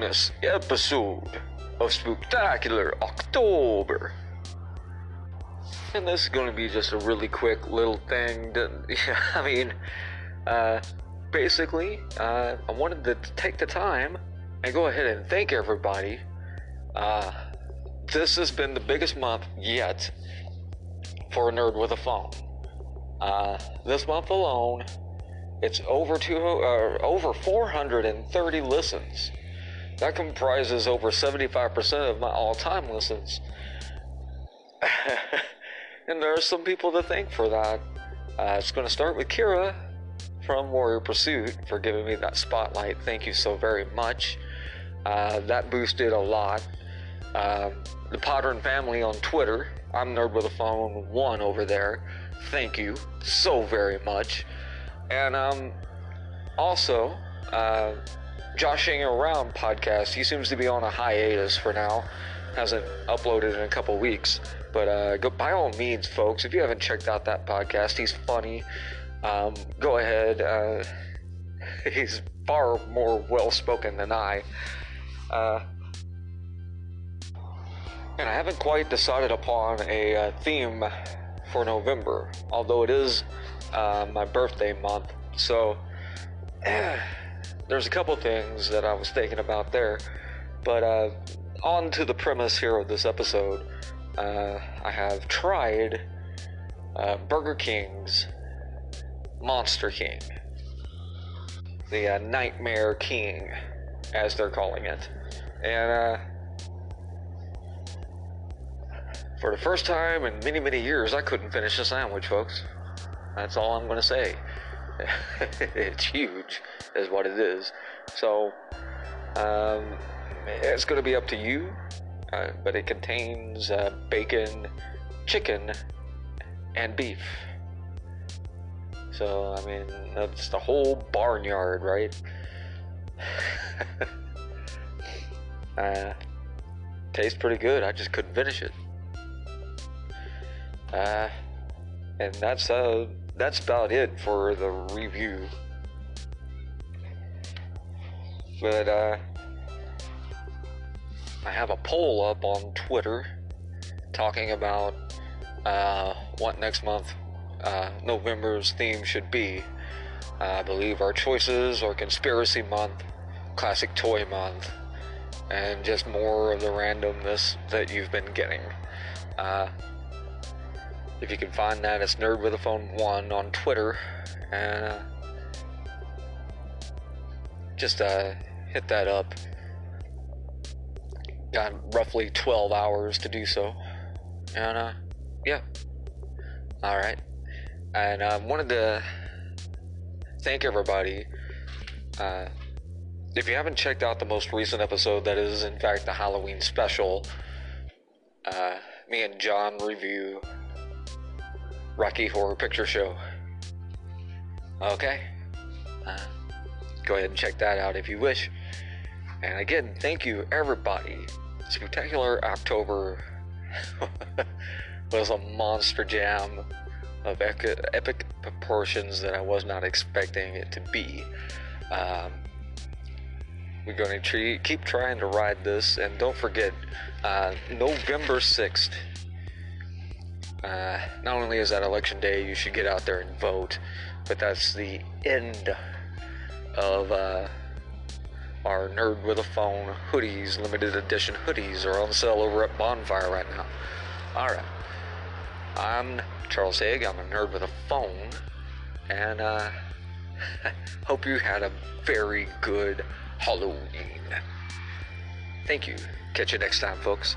bonus episode of Spectacular October. And this is going to be just a really quick little thing. I mean, uh, basically, uh, I wanted to take the time and go ahead and thank everybody. Uh, this has been the biggest month yet for a nerd with a phone. Uh, this month alone, it's over two, uh, over 430 listens. That comprises over 75% of my all-time listens. and there are some people to thank for that. Uh, it's going to start with Kira from Warrior Pursuit for giving me that spotlight. Thank you so very much. Uh, that boosted a lot. Um, the Potter and family on Twitter. I'm Nerd with a Phone one over there. Thank you so very much. And um, also, uh, Joshing Around podcast. He seems to be on a hiatus for now. Hasn't uploaded in a couple weeks. But uh, go, by all means, folks, if you haven't checked out that podcast, he's funny. Um, go ahead. Uh, he's far more well spoken than I. Uh, and I haven't quite decided upon a uh, theme for November, although it is uh, my birthday month. So there's a couple things that I was thinking about there. But uh, on to the premise here of this episode. Uh, I have tried uh, Burger King's Monster King, the uh, Nightmare King, as they're calling it. And uh, for the first time in many, many years, I couldn't finish a sandwich, folks. That's all I'm going to say. It's huge, is what it is. So, um, it's going to be up to you, uh, but it contains uh, bacon, chicken, and beef. So, I mean, that's the whole barnyard, right? uh, tastes pretty good. I just couldn't finish it. Uh, and that's uh, that's about it for the review. But uh, I have a poll up on Twitter talking about uh, what next month uh, November's theme should be. I believe our choices are Conspiracy Month, Classic Toy Month, and just more of the randomness that you've been getting. Uh, if you can find that, it's Nerd with a Phone One on Twitter, and uh, just uh, hit that up. Got roughly 12 hours to do so, and uh, yeah. All right, and I um, wanted to thank everybody. Uh, if you haven't checked out the most recent episode, that is in fact the Halloween special. Uh, me and John review Rocky Horror Picture Show. Okay? Uh, go ahead and check that out if you wish. And again, thank you, everybody. Spectacular October was a monster jam of epic proportions that I was not expecting it to be. Um, we're going to keep trying to ride this, and don't forget, uh, November 6th uh, not only is that election day, you should get out there and vote, but that's the end of uh, our Nerd with a Phone hoodies, limited edition hoodies, are on sale over at Bonfire right now. Alright. I'm Charles Haig, I'm a nerd with a phone, and uh, hope you had a very good Halloween. Thank you. Catch you next time, folks.